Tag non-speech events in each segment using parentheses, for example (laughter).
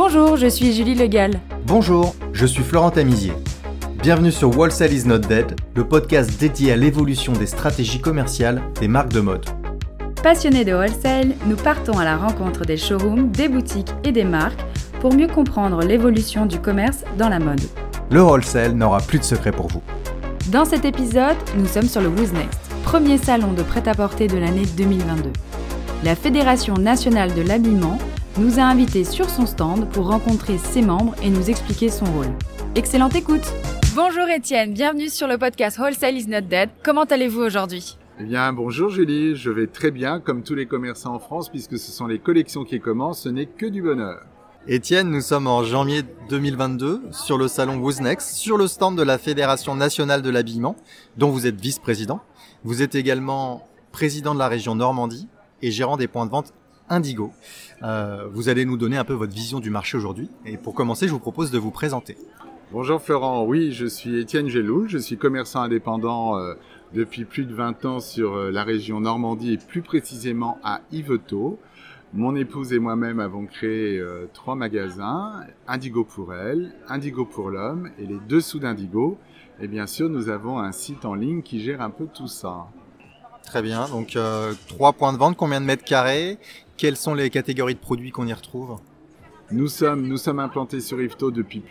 Bonjour, je suis Julie Legal. Bonjour, je suis Florent Tamizier. Bienvenue sur Wholesale is not dead, le podcast dédié à l'évolution des stratégies commerciales des marques de mode. Passionnés de wholesale, nous partons à la rencontre des showrooms, des boutiques et des marques pour mieux comprendre l'évolution du commerce dans la mode. Le wholesale n'aura plus de secret pour vous. Dans cet épisode, nous sommes sur le Who's Next, premier salon de prêt-à-porter de l'année 2022. La Fédération nationale de l'habillement nous a invités sur son stand pour rencontrer ses membres et nous expliquer son rôle. Excellente écoute Bonjour Étienne, bienvenue sur le podcast Wholesale is not dead. Comment allez-vous aujourd'hui? Eh bien, bonjour Julie, je vais très bien, comme tous les commerçants en France, puisque ce sont les collections qui commencent, ce n'est que du bonheur. Étienne, nous sommes en janvier 2022 sur le salon Wooznext, sur le stand de la Fédération nationale de l'habillement, dont vous êtes vice-président. Vous êtes également président de la région Normandie et gérant des points de vente Indigo. Euh, vous allez nous donner un peu votre vision du marché aujourd'hui. Et pour commencer, je vous propose de vous présenter. Bonjour Florent, oui, je suis Étienne Géloul, je suis commerçant indépendant euh, depuis plus de 20 ans sur euh, la région Normandie et plus précisément à Yvetot. Mon épouse et moi-même avons créé euh, trois magasins, Indigo pour elle, Indigo pour l'homme et les dessous d'Indigo. Et bien sûr, nous avons un site en ligne qui gère un peu tout ça. Très bien, donc euh, trois points de vente, combien de mètres carrés? Quelles sont les catégories de produits qu'on y retrouve? Nous sommes, implantés sur Ifto depuis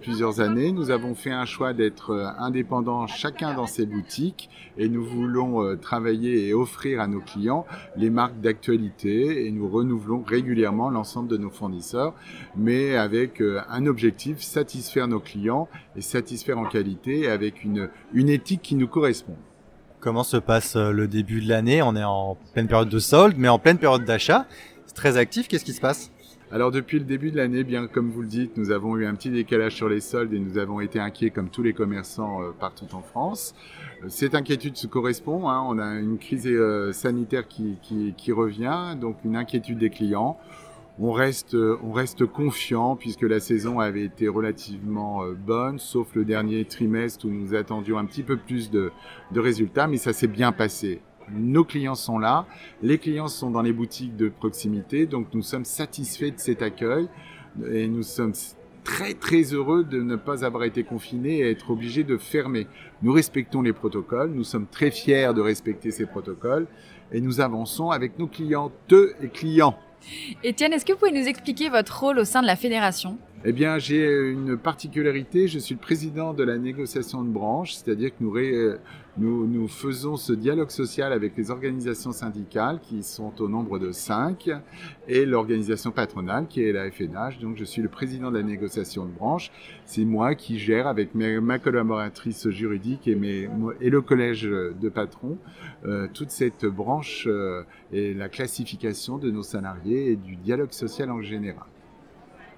plusieurs années. Nous avons fait un choix d'être euh, indépendants chacun dans ses boutiques et nous voulons euh, travailler et offrir à nos clients les marques d'actualité et nous renouvelons régulièrement l'ensemble de nos fournisseurs, mais avec un objectif, satisfaire nos clients et satisfaire en qualité avec une éthique qui nous correspond. Comment se passe le début de l'année On est en pleine période de solde, mais en pleine période d'achat. C'est très actif. Qu'est-ce qui se passe? Alors depuis le début de l'année, bien comme vous le dites, nous avons eu un petit décalage sur les soldes et nous avons été inquiets comme tous les commerçants euh, partout en France. Euh, cette inquiétude se correspond, hein. on a une crise euh, sanitaire qui, revient, donc une inquiétude des clients. On reste, on reste confiant puisque la saison avait été relativement bonne, sauf le dernier trimestre où nous attendions un petit peu plus de, de résultats, mais ça s'est bien passé nos clients sont là, les clients sont dans les boutiques de proximité, donc nous sommes satisfaits de cet accueil et nous sommes très très heureux de ne pas avoir été confinés et être obligés de fermer. Nous respectons les protocoles, nous sommes très fiers de respecter ces protocoles et nous avançons avec nos clientes et clients. Etienne, est-ce que vous pouvez nous expliquer votre rôle au sein de la fédération? Eh bien, j'ai une particularité, je suis le président de la négociation de branche, c'est-à-dire que nous, nous, nous, faisons ce dialogue social avec les organisations syndicales qui sont au nombre de cinq et l'organisation patronale qui est la FNH. Donc je suis le président de la négociation de branche. C'est moi qui gère avec ma collaboratrice juridique et, le collège de patrons euh, toute cette branche euh, et la classification de nos salariés et du dialogue social en général.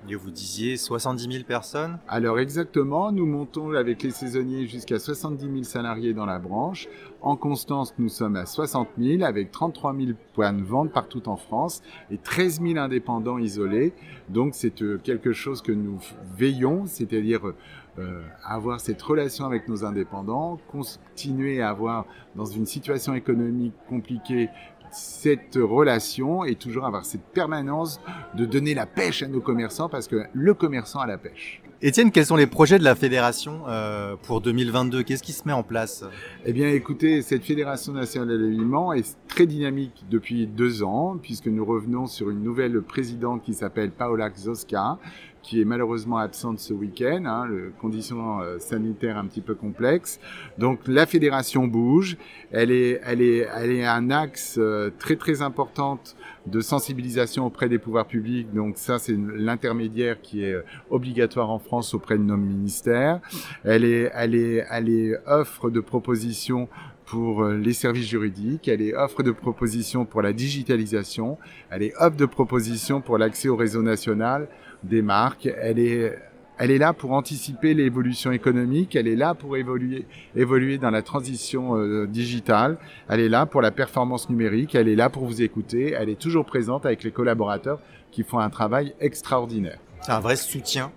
Vous disiez 70 000 personnes Alors exactement, nous montons avec les saisonniers jusqu'à 70 000 salariés dans la branche. En Constance, nous sommes à 60 000 avec 33 000 points de vente partout en France et 13 000 indépendants isolés. Donc c'est euh, quelque chose que nous veillons, c'est-à-dire euh, avoir cette relation avec nos indépendants, continuer à avoir dans une situation économique compliquée cette relation et toujours avoir cette permanence de donner la pêche à nos commerçants parce que le commerçant a la pêche. Étienne, quels sont les projets de la fédération euh, pour 2022 Qu'est-ce qui se met en place? Eh bien, écoutez, cette fédération nationale de l'aliment est très dynamique depuis deux ans, puisque nous revenons sur une nouvelle présidente qui s'appelle Paola Zoska, qui est malheureusement absente ce week-end, hein, le, conditions euh, sanitaires un petit peu complexes. Donc la fédération bouge, elle est, elle est, elle est un axe euh, très très importante de sensibilisation auprès des pouvoirs publics. Donc ça, c'est l'intermédiaire qui est euh, obligatoire en France auprès de nos ministères. Elle est, elle est, elle est offre de propositions pour les services juridiques, elle est offre de propositions pour la digitalisation, elle est offre de propositions pour l'accès au réseau national, des marques. Elle est, elle est là pour anticiper l'évolution économique. Elle est là pour évoluer, évoluer dans la transition euh, digitale. Elle est là pour la performance numérique. Elle est là pour vous écouter. Elle est toujours présente avec les collaborateurs qui font un travail extraordinaire. C'est un vrai soutien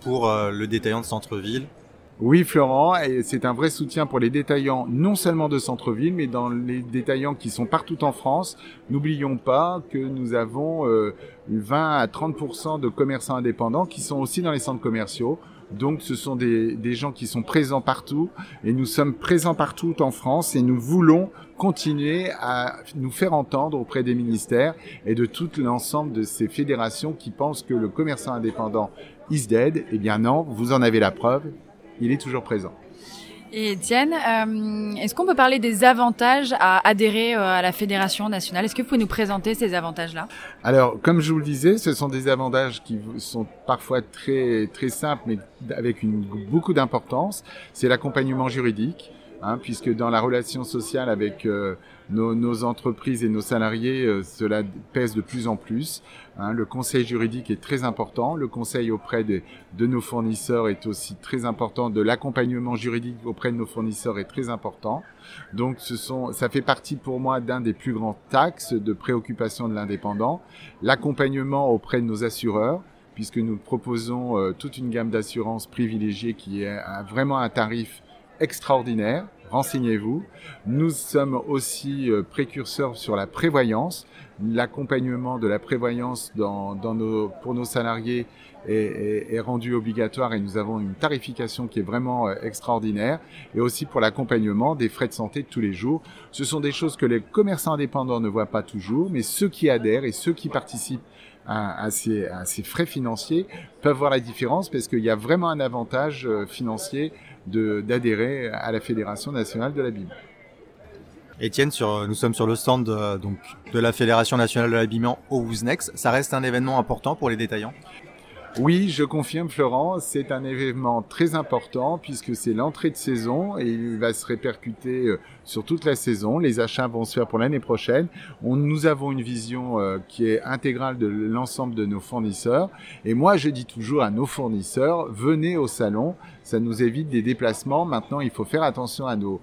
pour euh, le détaillant de centre-ville Oui, Florent, c'est un vrai soutien pour les détaillants, non seulement de centre-ville, mais dans les détaillants qui sont partout en France. N'oublions pas que nous avons 20 à 30% de commerçants indépendants qui sont aussi dans les centres commerciaux. Donc ce sont des, des, gens qui sont présents partout et nous sommes présents partout en France et nous voulons continuer à nous faire entendre auprès des ministères et de tout l'ensemble de ces fédérations qui pensent que le commerçant indépendant is dead. Eh bien non, vous en avez la preuve, il est toujours présent. Et Étienne, euh, est-ce qu'on peut parler des avantages à adhérer euh, à la Fédération nationale? Est-ce que vous pouvez nous présenter ces avantages-là? Alors, comme je vous le disais, ce sont des avantages qui sont parfois très très simples, mais avec une, beaucoup d'importance. C'est l'accompagnement juridique. Hein, puisque dans la relation sociale avec euh, nos, nos, entreprises et nos salariés, euh, cela pèse de plus en plus. Hein. le conseil juridique est très important, le conseil auprès de, de nos fournisseurs est aussi très important, de l'accompagnement juridique auprès de nos fournisseurs est très important. Donc ce sont, ça fait partie pour moi d'un des plus grands axes de préoccupation de l'indépendant, l'accompagnement auprès de nos assureurs puisque nous proposons euh, toute une gamme d'assurances privilégiées qui est vraiment un tarif extraordinaire. Renseignez-vous. Nous sommes aussi euh, précurseurs sur la prévoyance. L'accompagnement de la prévoyance pour nos salariés est, est, est, rendu obligatoire et nous avons une tarification qui est vraiment euh, extraordinaire. Et aussi pour l'accompagnement des frais de santé de tous les jours. Ce sont des choses que les commerçants indépendants ne voient pas toujours, mais ceux qui adhèrent et ceux qui participent à, ces, frais financiers peuvent voir la différence parce qu'il y a vraiment un avantage euh, financier d'adhérer à la Fédération nationale de l'habillement. Étienne, sur, nous sommes sur le stand de, donc, de la Fédération nationale de l'habillement au Wouznex. Ça reste un événement important pour les détaillants? Oui, je confirme Florent, c'est un événement très important puisque c'est l'entrée de saison et il va se répercuter euh, sur toute la saison. Les achats vont se faire pour l'année prochaine. Nous avons une vision euh, qui est intégrale de l'ensemble de nos fournisseurs. Et moi, je dis toujours à nos fournisseurs, venez au salon, ça nous évite des déplacements. Maintenant, il faut faire attention à nos,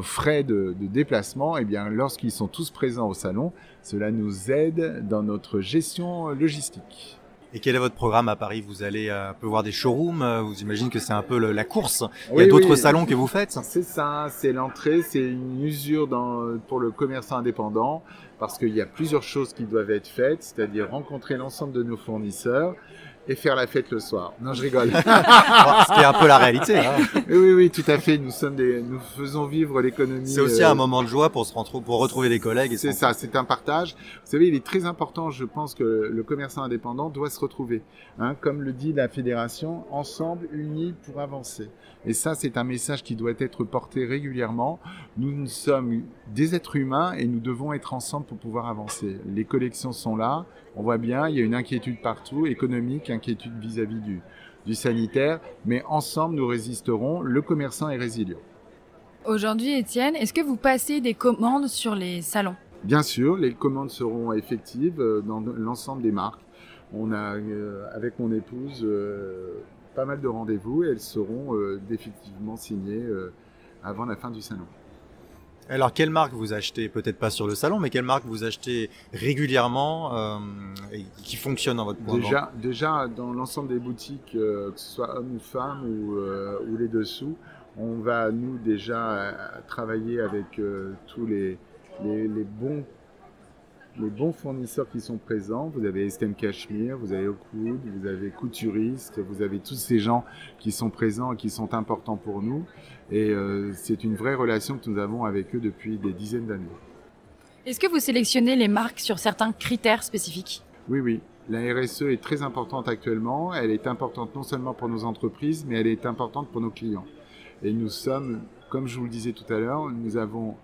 frais de, déplacement. Et eh bien, lorsqu'ils sont tous présents au salon, cela nous aide dans notre gestion logistique. Et quel est votre programme à Paris? Vous allez euh, un peu voir des showrooms euh, Vous imaginez que c'est un peu le, la course. Il y a d'autres salons que vous faites? C'est ça, c'est l'entrée, c'est une usure dans, pour le commerçant indépendant parce qu'il y a plusieurs choses qui doivent être faites, c'est-à-dire rencontrer l'ensemble de nos fournisseurs, et faire la fête le soir. Non, je rigole. (laughs) Ce qui est un peu la réalité. Hein. (laughs) Oui, oui, oui, tout à fait. Nous sommes des, nous faisons vivre l'économie. C'est aussi euh... un moment de joie pour se retrouver, pour retrouver des collègues. C'est ça, c'est un partage. Vous savez, il est très important. Je pense que le commerçant indépendant doit se retrouver, hein, comme le dit la fédération, ensemble, unis pour avancer. Et ça, c'est un message qui doit être porté régulièrement. Nous, nous sommes des êtres humains et nous devons être ensemble pour pouvoir avancer. Les collections sont là. On voit bien, il y a une inquiétude partout, économique, inquiétude vis-à-vis du, du sanitaire, mais ensemble nous résisterons. Le commerçant est résilient. Aujourd'hui, Étienne, est-ce que vous passez des commandes sur les salons? Bien sûr, les commandes seront effectives euh, dans l'ensemble des marques. On a, euh, avec mon épouse, euh, pas mal de rendez-vous et elles seront euh, définitivement signées avant la fin du salon. Alors, quelle marque vous achetez? Peut-être pas sur le salon, mais quelle marque vous achetez régulièrement euh, et qui fonctionne dans votre point déjà, déjà, dans l'ensemble des boutiques, euh, que ce soit homme ou femme ou, euh, ou, les dessous, on va, nous, déjà travailler avec euh, tous les, les, les, bons les bons fournisseurs qui sont présents. Vous avez Estem Cashmere, vous avez Oakwood, vous avez Couturiste, vous avez tous ces gens qui sont présents et qui sont importants pour nous. Et euh, c'est une vraie relation que nous avons avec eux depuis des dizaines d'années. Est-ce que vous sélectionnez les marques sur certains critères spécifiques? Oui, oui. La RSE est très importante actuellement. Elle est importante non seulement pour nos entreprises, mais elle est importante pour nos clients. Et nous sommes, comme je vous le disais tout à l'heure, nous avons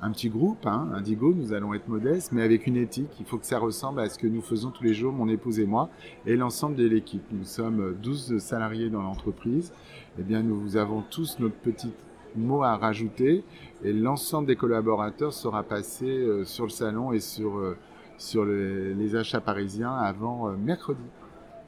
un petit groupe, hein, Indigo, nous allons être modestes, mais avec une éthique. Il faut que ça ressemble à ce que nous faisons tous les jours, mon épouse et moi, et l'ensemble de l'équipe. Nous sommes 12 salariés dans l'entreprise. Eh bien, nous avons tous notre petit mot à rajouter, et l'ensemble des collaborateurs sera passé euh, sur le salon et sur, euh, sur le, les achats parisiens avant euh, mercredi.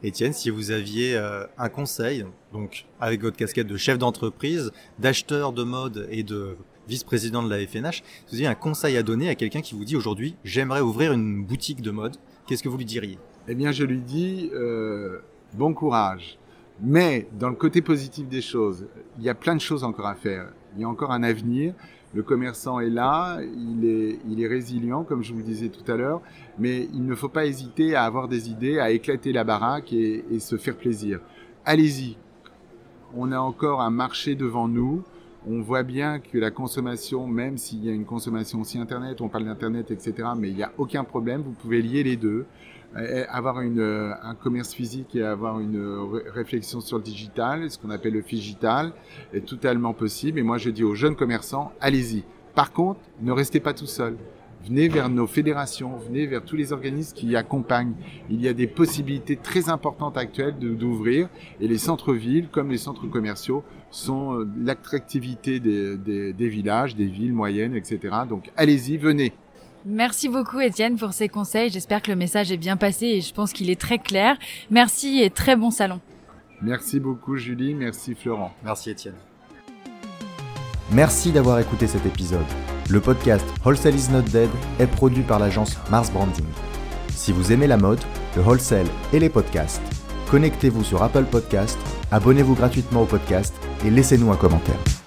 Étienne, si vous aviez un conseil, donc avec votre casquette de chef d'entreprise, d'acheteur de mode et de vice-président de la FNH, vous aviez un conseil à donner à quelqu'un qui vous dit aujourd'hui j'aimerais ouvrir une boutique de mode, qu'est-ce que vous lui diriez? Eh bien, je lui dis euh, bon courage. Mais dans le côté positif des choses, il y a plein de choses encore à faire. Il y a encore un avenir. Le commerçant est là, il est, il est résilient, comme je vous le disais tout à l'heure, mais il ne faut pas hésiter à avoir des idées, à éclater la baraque et se faire plaisir. Allez-y. On a encore un marché devant nous. On voit bien que la consommation, même s'il y a une consommation aussi Internet, on parle d'Internet, etc., mais il n'y a aucun problème. Vous pouvez lier les deux. Euh, avoir une, euh, un commerce physique et avoir une réflexion sur le digital, ce qu'on appelle le digital, est totalement possible. Et moi, je dis aux jeunes commerçants, allez-y. Par contre, ne restez pas tout seul. Venez vers nos fédérations, venez vers tous les organismes qui y accompagnent. Il y a des possibilités très importantes actuelles d'ouvrir et les centres-villes, comme les centres commerciaux, sont euh, l'attractivité des, des, des villages, des villes moyennes, etc. Donc allez-y, venez. Merci beaucoup Étienne pour ces conseils. J'espère que le message est bien passé et je pense qu'il est très clair. Merci et très bon salon. Merci beaucoup Julie, merci Florent. Merci Étienne. Merci d'avoir écouté cet épisode. Le podcast Wholesale is not dead est produit par l'agence Mars Branding. Si vous aimez la mode, le wholesale et les podcasts, connectez-vous sur Apple Podcast, abonnez-vous gratuitement au podcast et laissez-nous un commentaire.